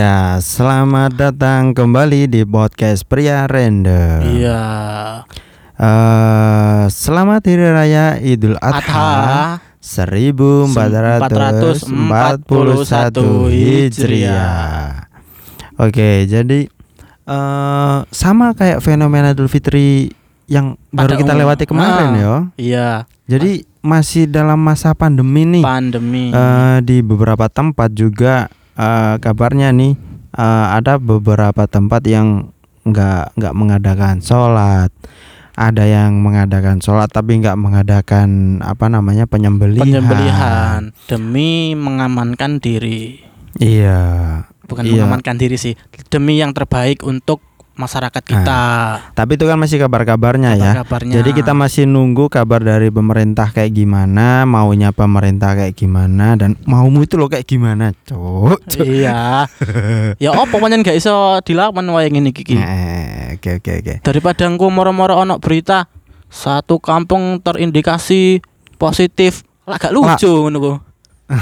Iya, selamat datang kembali di podcast Pria Random. Iya. Eh, selamat Hari Raya Idul Adha, Adha 1441 Hijriah. Oke, jadi eh sama kayak fenomena Idul Fitri yang baru Pada kita umum- lewati kemarin Ah, ya. Iya. Jadi masih dalam masa pandemi nih. Pandemi. Eh, di beberapa tempat juga eh, kabarnya nih eh, ada beberapa tempat yang nggak nggak mengadakan sholat ada yang mengadakan sholat tapi nggak mengadakan apa namanya penyembelihan Penyembelihan demi mengamankan diri. iya Bukan Iya. mengamankan diri sih, demi yang terbaik untuk masyarakat kita. tapi itu kan masih kabar-kabarnya ya Kabar-kabarnya. jadi kita masih nunggu kabar dari pemerintah kayak gimana maunya pemerintah kayak gimana dan maumu itu loh kayak gimana cok Cok. Iya. ya opo pancen gak iso dilawan wae ngene iki. Eh, oke oke oke Daripada engko moro-moro ono berita satu kampung terindikasi positif, lah gak lucu ngono ku.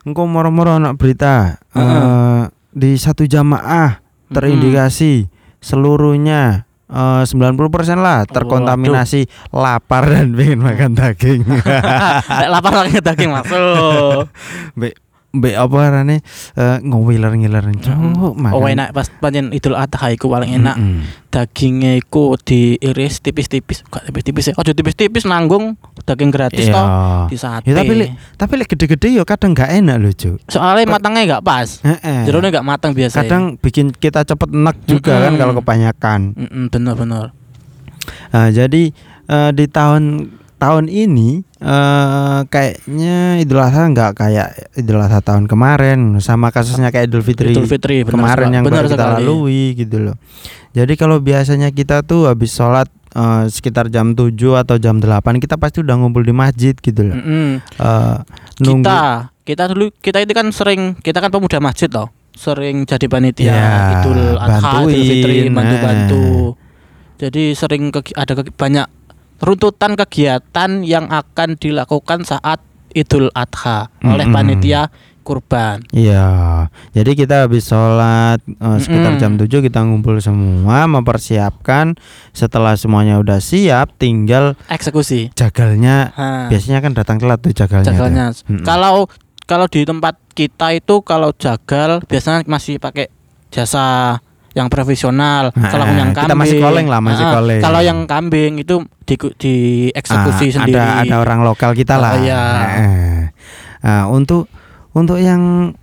Engkau moro-moro anak berita eh, di satu jamaah terindikasi seluruhnya eh, 90% lah terkontaminasi lapar dan pengen makan daging. Lapar lagi daging masuk. Be apa arane eh, ngowiler ngiler cuk makan. Oh enak pas pancen Idul Adha iku paling enak. Mm-mm. Dagingnya iku diiris tipis-tipis, gak tipis-tipis ya. Ojo tipis-tipis nanggung daging gratis Iya. toh di sate. Ya tapi lek tapi lek gede-gede yo kadang gak enak loh, Cuk. Soalnya matangnya gak pas. Heeh. Jerone gak matang biasa. Kadang bikin kita cepet enak juga kan kalau kebanyakan. bener-bener. Nah, jadi eh, di tahun tahun ini eh kayaknya Idul Adha nggak kayak Idul Adha tahun kemarin sama kasusnya kayak Idul Fitri, Idul Fitri kemarin sekali- yang bener baru kita sekali. lalui gitu loh. Jadi kalau biasanya kita tuh habis sholat eh, sekitar jam 7 atau jam 8 kita pasti udah ngumpul di masjid gitu loh. Mm-mm. Eh, nunggu Kita, kita dulu kita itu kan sering kita kan pemuda masjid loh. Sering jadi panitia Ya, Idul Adha, Idul Fitri, bantu-bantu. eh. Jadi sering kegi- ada kegi- banyak runtutan kegiatan yang akan dilakukan saat Idul Adha oleh Mm-mm. panitia kurban. Iya, jadi kita habis sholat eh, sekitar Mm-mm. jam 7 kita ngumpul semua mempersiapkan setelah semuanya udah siap tinggal Eksekusi. jagalnya Ha, biasanya kan datang telat tuh jagalnya. jagalnya. Mm-mm. Kalau kalau di tempat kita itu kalau jagal biasanya masih pakai jasa yang profesional. Nah, kalau yang kita kambing masih koleng lah, masih Ah, koleng. Kalau yang kambing itu di di eksekusi Ah, sendiri. Ada ada orang lokal kita Oh, lah. iya. Nah, nah, untuk untuk yang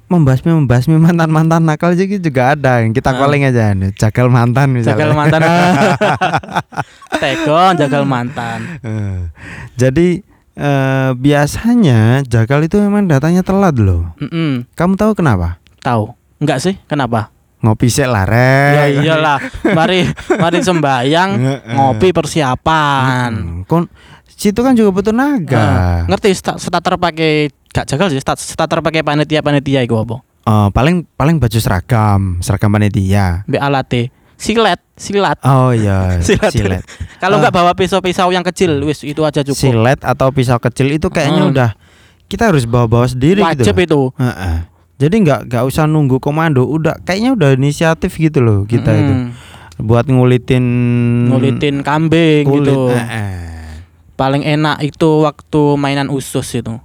membasmi membasmi mantan mantan nakal juga juga ada yang kita Ah. koleng aja nih, jagal mantan misalnya. jagal mantan. Tegon jagal mantan. Eh, Jadi eh, biasanya jagal itu memang datanya telat loh. Mm-mm. Kamu tahu kenapa? Tahu? Enggak sih? Kenapa? Ngopi sik lah, Ya iyalah. Mari mari sembayang ngopi persiapan. Hmm, kon situ kan juga butuh naga. Nah, ngerti sta- starter pakai gak jagal sih starter pakai panitia panitia iku apa? Oh, paling paling baju seragam, seragam panitia. Mbak alate silet silat Oh iya, Silat. silet. kalau nggak bawa pisau-pisau yang kecil wis itu aja cukup Silet atau pisau kecil itu kayaknya Hmm. udah kita harus bawa-bawa sendiri gitu. wajib loh. itu Heeh. Jadi nggak nggak usah nunggu komando, udah kayaknya udah inisiatif gitu loh kita itu Mm, buat ngulitin ngulitin kambing kulit. gitu Heeh. paling enak itu waktu mainan usus itu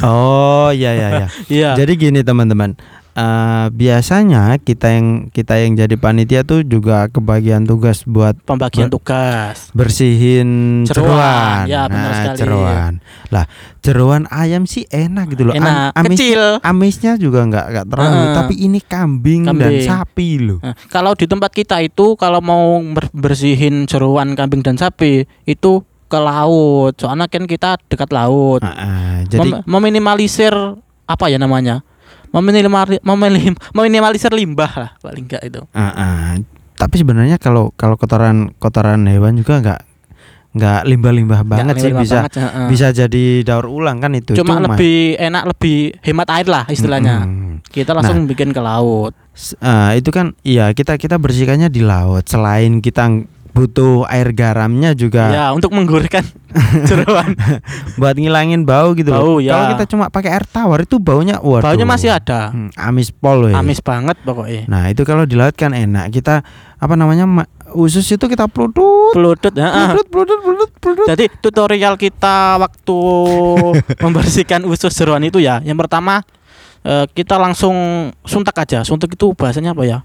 Oh iya iya iya. iya Jadi gini teman-teman, eh, biasanya kita yang kita yang jadi panitia tuh juga kebagian tugas buat Pembagian Ber- tugas. bersihin jeroan. Ya, benar Nah, sekali. jeroan. Lah, jeroan ayam sih enak gitu loh. Enak, amis, kecil. Amisnya juga nggak nggak terlalu, Heeh. tapi ini kambing, dan Kambing. sapi loh. Nah, kalau di tempat kita itu kalau mau ber- bersihin jeroan kambing dan sapi itu ke laut. Soalnya kan kita dekat laut. Ah, ah, jadi Mem- meminimalisir apa ya namanya? Meminimalisir, meminimalisir limbah lah paling enggak itu. ah, ah. tapi sebenarnya kalau kalau kotoran kotoran hewan juga nggak nggak limbah-limbah banget Nggak sih limbah bisa banget, heeh. bisa jadi daur ulang kan itu. Cuma, lebih enak lebih hemat air lah istilahnya. Mm-mm. Kita Nah. langsung bikin ke laut. Ah, itu kan iya kita kita bersihkannya di laut. Selain kita butuh air garamnya juga Ya, untuk menggurihkan jeroan. buat ngilangin bau gitu Bau, loh. ya. Kalau kita cuma pakai air tawar itu baunya waduh. Baunya masih ada. Hmm, amis pol weh. Amis banget pokoknya. Nah, itu kalau di laut kan enak. Kita apa namanya ma- usus itu kita peludut, Peludut, heeh. peludut, peludut, peludut, peludut. Jadi tutorial kita waktu membersihkan usus jeroan itu ya, yang pertama eh, kita langsung suntak aja. Suntak itu bahasanya apa ya?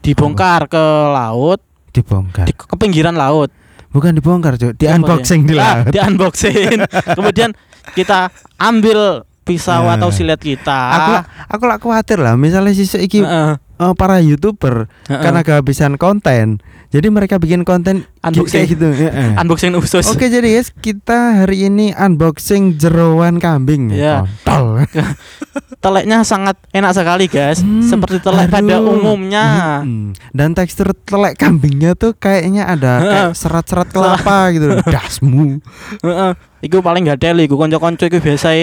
Dibongkar ke laut, Dibongkar. di, ke pinggiran laut. Bukan dibongkar, Cuk. Di Apa unboxing ya? di Ah, laut. di unboxing. Kemudian kita ambil pisau Nah. atau silet kita. Aku aku lah khawatir lah misalnya si iki Heeh, eh, para youtuber heeh. karena kehabisan konten. Jadi mereka bikin konten Unboxing. gitu. heeh. unboxing usus. Oke jadi guys kita hari ini unboxing jeroan kambing Iya. Kontol. Teleknya sangat enak sekali, guys. Hmm, Seperti telek pada aduh. umumnya. Mm-mm. Dan tekstur telek kambingnya tuh kayaknya ada kayak serat-serat kelapa gitu. Dasmu. Heeh. Iku paling gak teli iku kanca-kanca iku biasa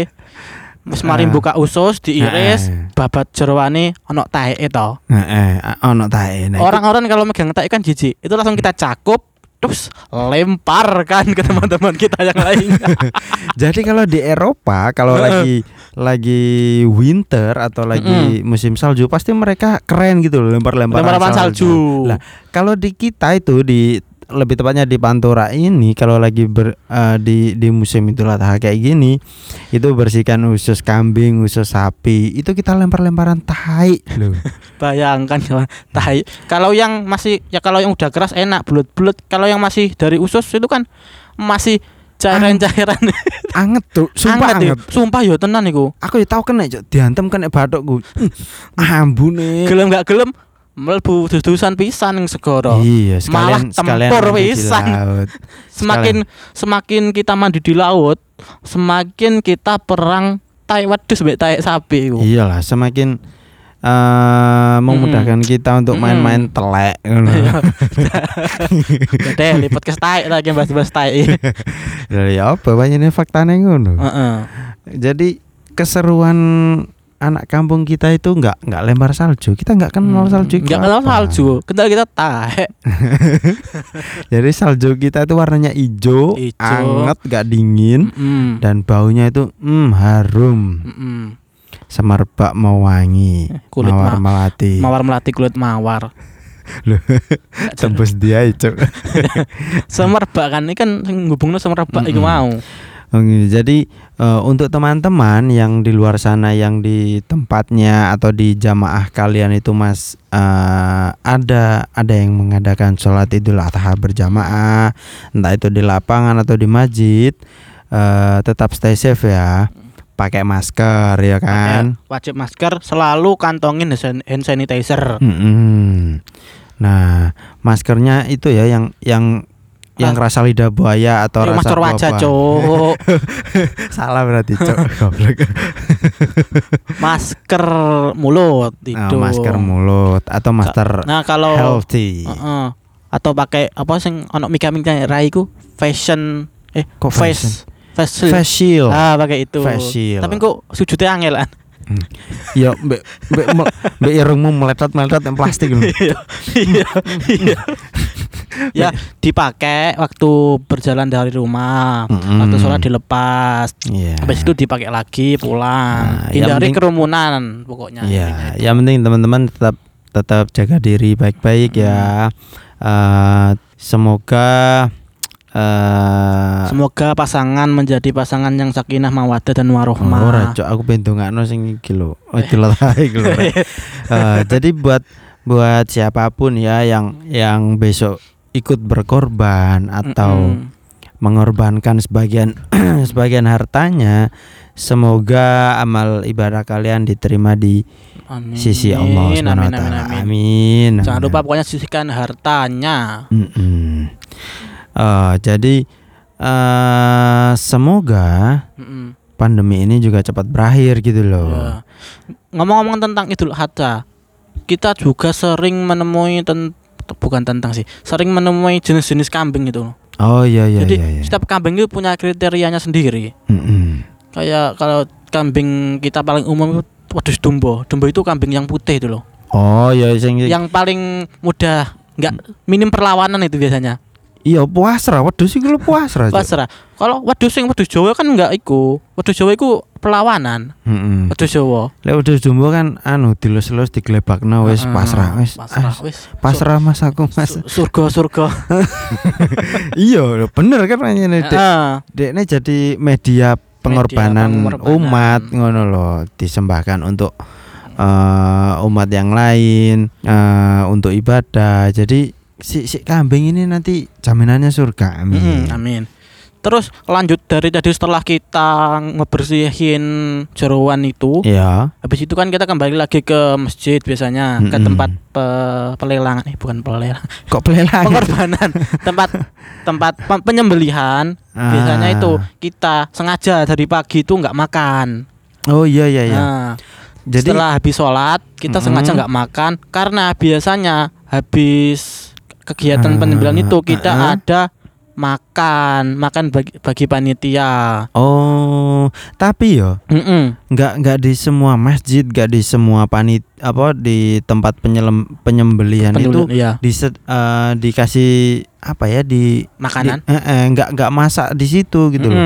wis mari buka usus diiris, babat jeroane ono taeke to. Heeh, ono tae. Nah, Orang-orang kalau megang taek kan jijik. Itu langsung kita cakup terus lemparkan ke teman-teman kita yang lainnya. Jadi kalau di Eropa kalau lagi lagi winter atau lagi musim salju pasti mereka keren gitu loh lempar-lemparan Lempar-lemparan salju. Lah, kalau di kita itu di lebih tepatnya di Pantura ini kalau lagi ber, eh, di di musim Idul Adha kayak gini itu bersihkan usus kambing, usus sapi, itu kita lempar-lemparan tai loh. Bayangkan ya, tai. Kalau yang masih ya kalau yang udah keras enak bulut-bulut. Kalau yang masih dari usus itu kan masih cairan-cairan Anget tuh, sumpah anget. anget. ya. Sumpah ya tenan iku. Aku ya tau kena diantem kena bathukku. Hmm, Ambune. Gelem gak gelem mlebu dus-dusan pisan ning segara. Iya, Malah sekalian sekalian tempur pisan. Semakin semakin kita mandi di laut, semakin kita perang tai wedhus mbek tai sapi iku. Iyalah, semakin eh memudahkan kita untuk Mm. main-main telek ngono. Iya. Gede li podcast tai lagi bahas-bahas tai. Lah ya apa banyaknya faktanya ngono. Heeh. Jadi keseruan anak kampung kita itu nggak nggak lempar salju. Kita nggak kenal Hmm, salju. itu Nggak kenal salju. Kenal kita tahe. Jadi salju kita itu warnanya hijau, Ijo. anget, nggak dingin Mm. dan baunya itu hmm harum. Mm-mm. Semerbak mewangi. Kulit mawar ma- melati. Mawar melati kulit mawar. Loh, Tembus dia itu. Semerbak kan ini kan ngubungno semerbak iku Mm-mm. mau. Gitu. Jadi eh, untuk teman-teman yang di luar sana yang di tempatnya atau di jamaah kalian itu Mas eh, ada ada yang mengadakan sholat Idul Adha berjamaah, entah itu di lapangan atau di masjid, eh, tetap stay safe ya. Pakai masker ya kan. Pakai Wajib masker, selalu kantongin hand sanitizer. Mm-mm. Nah, maskernya itu ya yang yang yang rasa lidah buaya atau Ayo rasa masker wajah. Cuk. Salah berarti, Cok. Masker mulut itu. Nah, masker mulut atau masker Nah, kalau healthy. Heeh. atau pakai apa sing ono mika-mika raiku fashion eh Kok face face shield. Face shield. Ah, pakai itu. Face shield. Tapi kok sujudnya angel Ya, mbek mbek mel- mbek irungmu meletot-meletot yang plastik. Iya. Iya. Iya. Ya, dipakai waktu berjalan dari rumah. Mm-mm. Waktu sholat dilepas. Iya. Habis itu dipakai lagi pulang. Nah, Hindari penting- kerumunan pokoknya. Iya, intinya itu. yang penting teman-teman tetap tetap jaga diri baik-baik ya. Eh, semoga eh Semoga pasangan menjadi pasangan yang sakinah mawaddah dan warohmah. ora cok aku pengen ndongakno sing iki lho. Oh ae iki lho. Eh, jadi buat buat siapa pun ya yang yang besok ikut berkorban atau Mm-mm. mengorbankan sebagian sebagian hartanya semoga amal ibadah kalian diterima di Amin. sisi Allah Subhanahu wa amin, taala. amin, amin. Amin. Jangan lupa pokoknya sisihkan hartanya. Mm-mm. Eh, jadi eh semoga Mm-mm. pandemi ini juga cepat berakhir gitu loh. Ya. Ngomong-ngomong tentang Idul Adha, kita juga sering menemui ten- bukan tentang sih, sering menemui jenis-jenis kambing itu. loh. Oh iya iya Jadi iya. iya. setiap kambing itu punya kriterianya sendiri. Mm-mm. Kayak kalau kambing kita paling umum itu wedus dombo. Dombo itu kambing yang putih itu loh. Oh iya sing Yang paling mudah nggak minim perlawanan itu biasanya. Iya puasra wedhus iku lho puasra. Pasrah. Kalau wedus yang wedus Jawa kan enggak iku. Wedus Jawa iku perlawanan. Heeh. Wedus Jawa. Lek wedhus jumbo kan anu dilus-lus diglebakno wis Heeh, pasrah wis. Pasrah Ah, wis. Pasrah Mas aku Mas. Su- Surga surga. iya bener kan ngene Dek. Heeh. Dekne jadi media pengorbanan pengorbanan. umat ngono loh disembahkan untuk eh, umat yang lain eh, untuk ibadah. Jadi si, si kambing ini nanti jaminannya surga. Amin. Mm-mm, amin. Terus lanjut dari tadi setelah kita ngebersihin jeroan itu, Iya. habis itu kan kita kembali lagi ke masjid biasanya ke Mm-mm. tempat pe- pelelangan, eh bukan pelelangan, Kok pelelangan? pengorbanan, tempat tempat pe- penyembelihan. Ah. Biasanya itu kita sengaja dari pagi itu nggak makan. Oh iya iya iya. Nah, Jadi setelah habis sholat kita Mm-mm. sengaja nggak makan karena biasanya habis kegiatan Ah, penyembelihan itu kita ah, ah. ada makan makan bagi, bagi panitia. oh, tapi yo Mm-mm. nggak nggak di semua masjid, nggak di semua panit apa di tempat penyelem, penyembelihan itu iya. di dikasih apa ya di makanan. di- eh, eh, nggak nggak masak di situ gitu loh.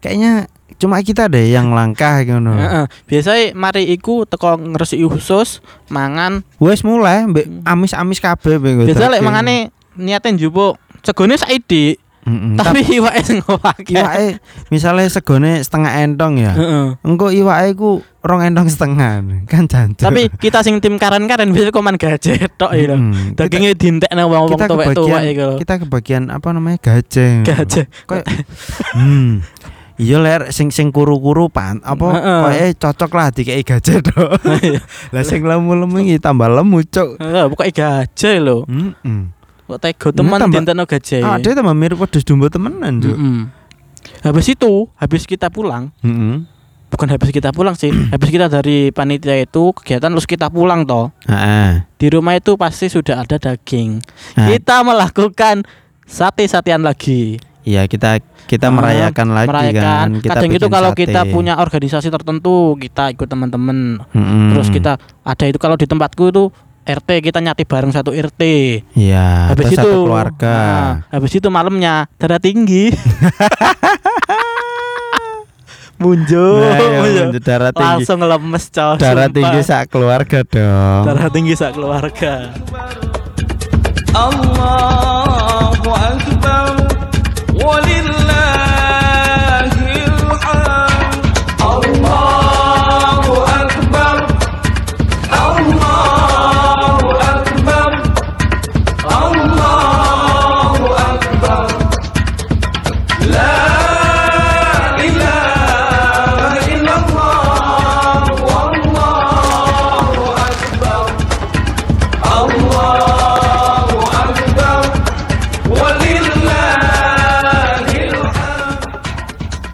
Kayaknya cuma kita deh yang langkah gitu. Heeh. Biasanya mari iku teko ngresiki khusus mangan. Wes mulai mbek amis-amis kabeh mbek Biasa lek mangane niatin njupuk segone saiki, Mm-mm. tapi iwake sing ngowake. iwake misalnya segone setengah entong ya. Heeh. Engko iwake ku rong entong setengah kan jancuk. Tapi kita sing tim karen-karen bisa koman gajet tok ya. Kita- Dagingnya dintekne wong-wong tuwek-tuwek iku. lho. kita kebagian apa namanya gajeng Gajah. kayak hmm iya ler sing sing kuru-kuru pan apa Heeh. kayak cocok lah dikei gajah dong lah sing lemu-lemu iki tambah lemu cuk Heeh, pokoke gajah lho. Heeh. Kok tega teman tambah- dintekno gajah. Ah, dia tambah mirip wedhus domba temenan, Cuk. Mm-mm. Habis itu, habis kita pulang, Heeh. bukan habis kita pulang sih, habis kita dari panitia itu kegiatan terus kita pulang toh. Heeh. Di rumah itu pasti sudah ada daging. Nah, Kita melakukan sate-satean lagi. Iya, kita kita Ah, merayakan lagi Merayakan. kan. Kita Kadang itu kalau sate. kita punya organisasi tertentu, kita ikut teman-teman. Mm-mm. Terus kita ada itu kalau di tempatku itu RT kita nyati bareng satu RT. Iya, habis terus itu satu keluarga. nah, habis itu malamnya darah tinggi. Munjo, Nah, ya, darah tinggi. langsung lemes coy. Darah sumpah. tinggi sak keluarga dong. darah tinggi sak keluarga. Allah